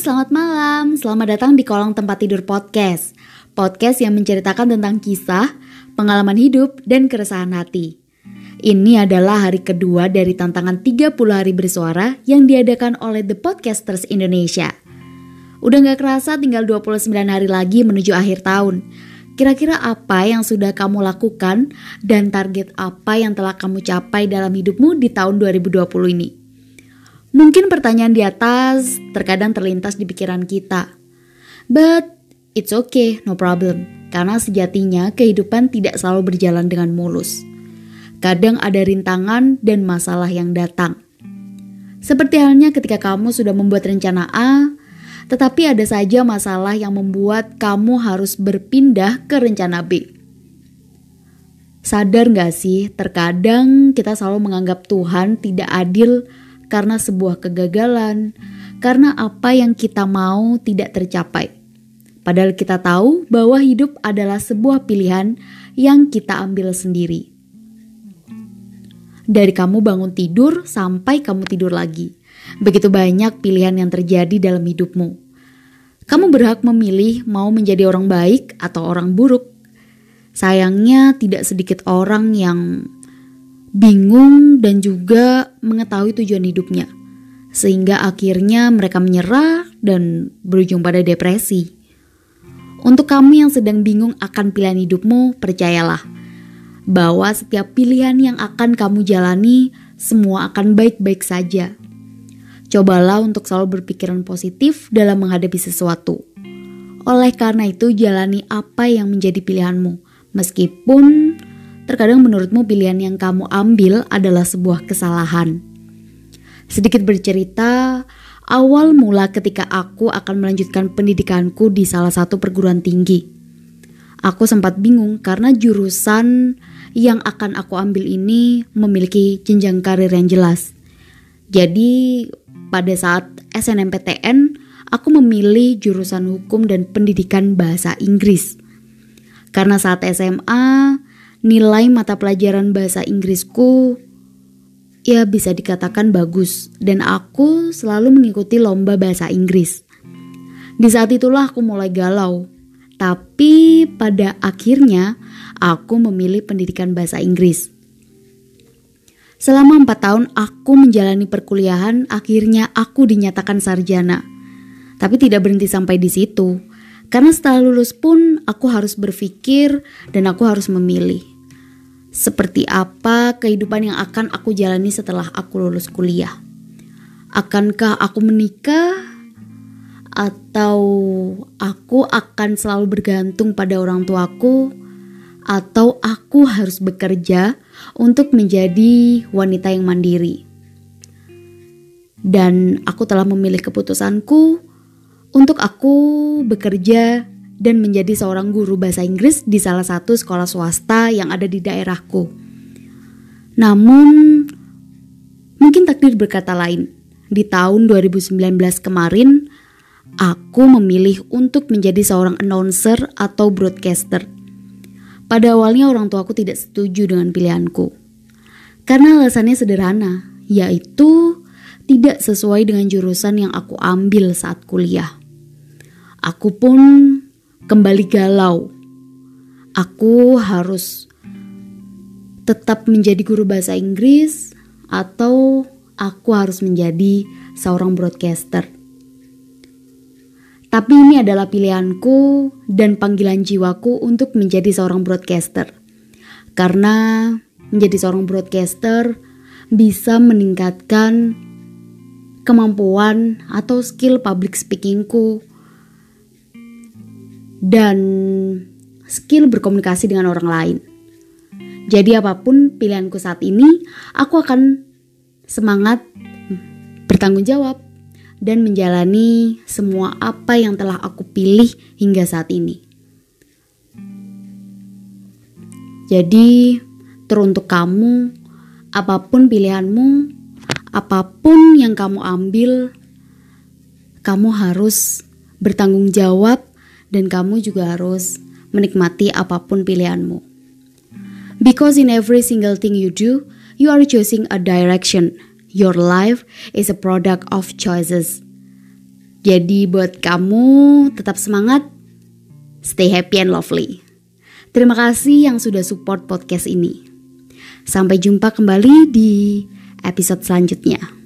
selamat malam. Selamat datang di kolong tempat tidur podcast. Podcast yang menceritakan tentang kisah, pengalaman hidup, dan keresahan hati. Ini adalah hari kedua dari tantangan 30 hari bersuara yang diadakan oleh The Podcasters Indonesia. Udah gak kerasa tinggal 29 hari lagi menuju akhir tahun. Kira-kira apa yang sudah kamu lakukan dan target apa yang telah kamu capai dalam hidupmu di tahun 2020 ini? Mungkin pertanyaan di atas terkadang terlintas di pikiran kita. But it's okay, no problem. Karena sejatinya kehidupan tidak selalu berjalan dengan mulus. Kadang ada rintangan dan masalah yang datang. Seperti halnya ketika kamu sudah membuat rencana A, tetapi ada saja masalah yang membuat kamu harus berpindah ke rencana B. Sadar gak sih, terkadang kita selalu menganggap Tuhan tidak adil karena sebuah kegagalan, karena apa yang kita mau tidak tercapai. Padahal kita tahu bahwa hidup adalah sebuah pilihan yang kita ambil sendiri. Dari kamu bangun tidur sampai kamu tidur lagi. Begitu banyak pilihan yang terjadi dalam hidupmu. Kamu berhak memilih mau menjadi orang baik atau orang buruk. Sayangnya, tidak sedikit orang yang bingung dan juga mengetahui tujuan hidupnya. Sehingga akhirnya mereka menyerah dan berujung pada depresi. Untuk kamu yang sedang bingung akan pilihan hidupmu, percayalah bahwa setiap pilihan yang akan kamu jalani semua akan baik-baik saja. Cobalah untuk selalu berpikiran positif dalam menghadapi sesuatu. Oleh karena itu, jalani apa yang menjadi pilihanmu, meskipun Terkadang menurutmu pilihan yang kamu ambil adalah sebuah kesalahan. Sedikit bercerita, awal mula ketika aku akan melanjutkan pendidikanku di salah satu perguruan tinggi. Aku sempat bingung karena jurusan yang akan aku ambil ini memiliki jenjang karir yang jelas. Jadi pada saat SNMPTN, aku memilih jurusan hukum dan pendidikan bahasa Inggris. Karena saat SMA, nilai mata pelajaran bahasa Inggrisku ya bisa dikatakan bagus dan aku selalu mengikuti lomba bahasa Inggris. Di saat itulah aku mulai galau. Tapi pada akhirnya aku memilih pendidikan bahasa Inggris. Selama empat tahun aku menjalani perkuliahan, akhirnya aku dinyatakan sarjana. Tapi tidak berhenti sampai di situ. Karena setelah lulus pun aku harus berpikir dan aku harus memilih seperti apa kehidupan yang akan aku jalani setelah aku lulus kuliah. Akankah aku menikah atau aku akan selalu bergantung pada orang tuaku atau aku harus bekerja untuk menjadi wanita yang mandiri. Dan aku telah memilih keputusanku untuk aku bekerja dan menjadi seorang guru bahasa Inggris di salah satu sekolah swasta yang ada di daerahku. Namun, mungkin takdir berkata lain. Di tahun 2019 kemarin, aku memilih untuk menjadi seorang announcer atau broadcaster. Pada awalnya orang tuaku tidak setuju dengan pilihanku. Karena alasannya sederhana, yaitu tidak sesuai dengan jurusan yang aku ambil saat kuliah. Aku pun kembali galau. Aku harus tetap menjadi guru bahasa Inggris atau aku harus menjadi seorang broadcaster. Tapi ini adalah pilihanku dan panggilan jiwaku untuk menjadi seorang broadcaster. Karena menjadi seorang broadcaster bisa meningkatkan kemampuan atau skill public speakingku dan skill berkomunikasi dengan orang lain. Jadi apa pun pilihanku saat ini, aku akan semangat bertanggung jawab dan menjalani semua apa yang telah aku pilih hingga saat ini. Jadi, teruntuk kamu, apa pun pilihanmu, apa pun yang kamu ambil, kamu harus bertanggung jawab dan kamu juga harus menikmati apa pun pilihanmu. Because in every single thing you do, you are choosing a direction. Your life is a product of choices. Jadi buat kamu tetap semangat, stay happy and lovely. Terima kasih yang sudah support podcast ini. Sampai jumpa kembali di episode selanjutnya.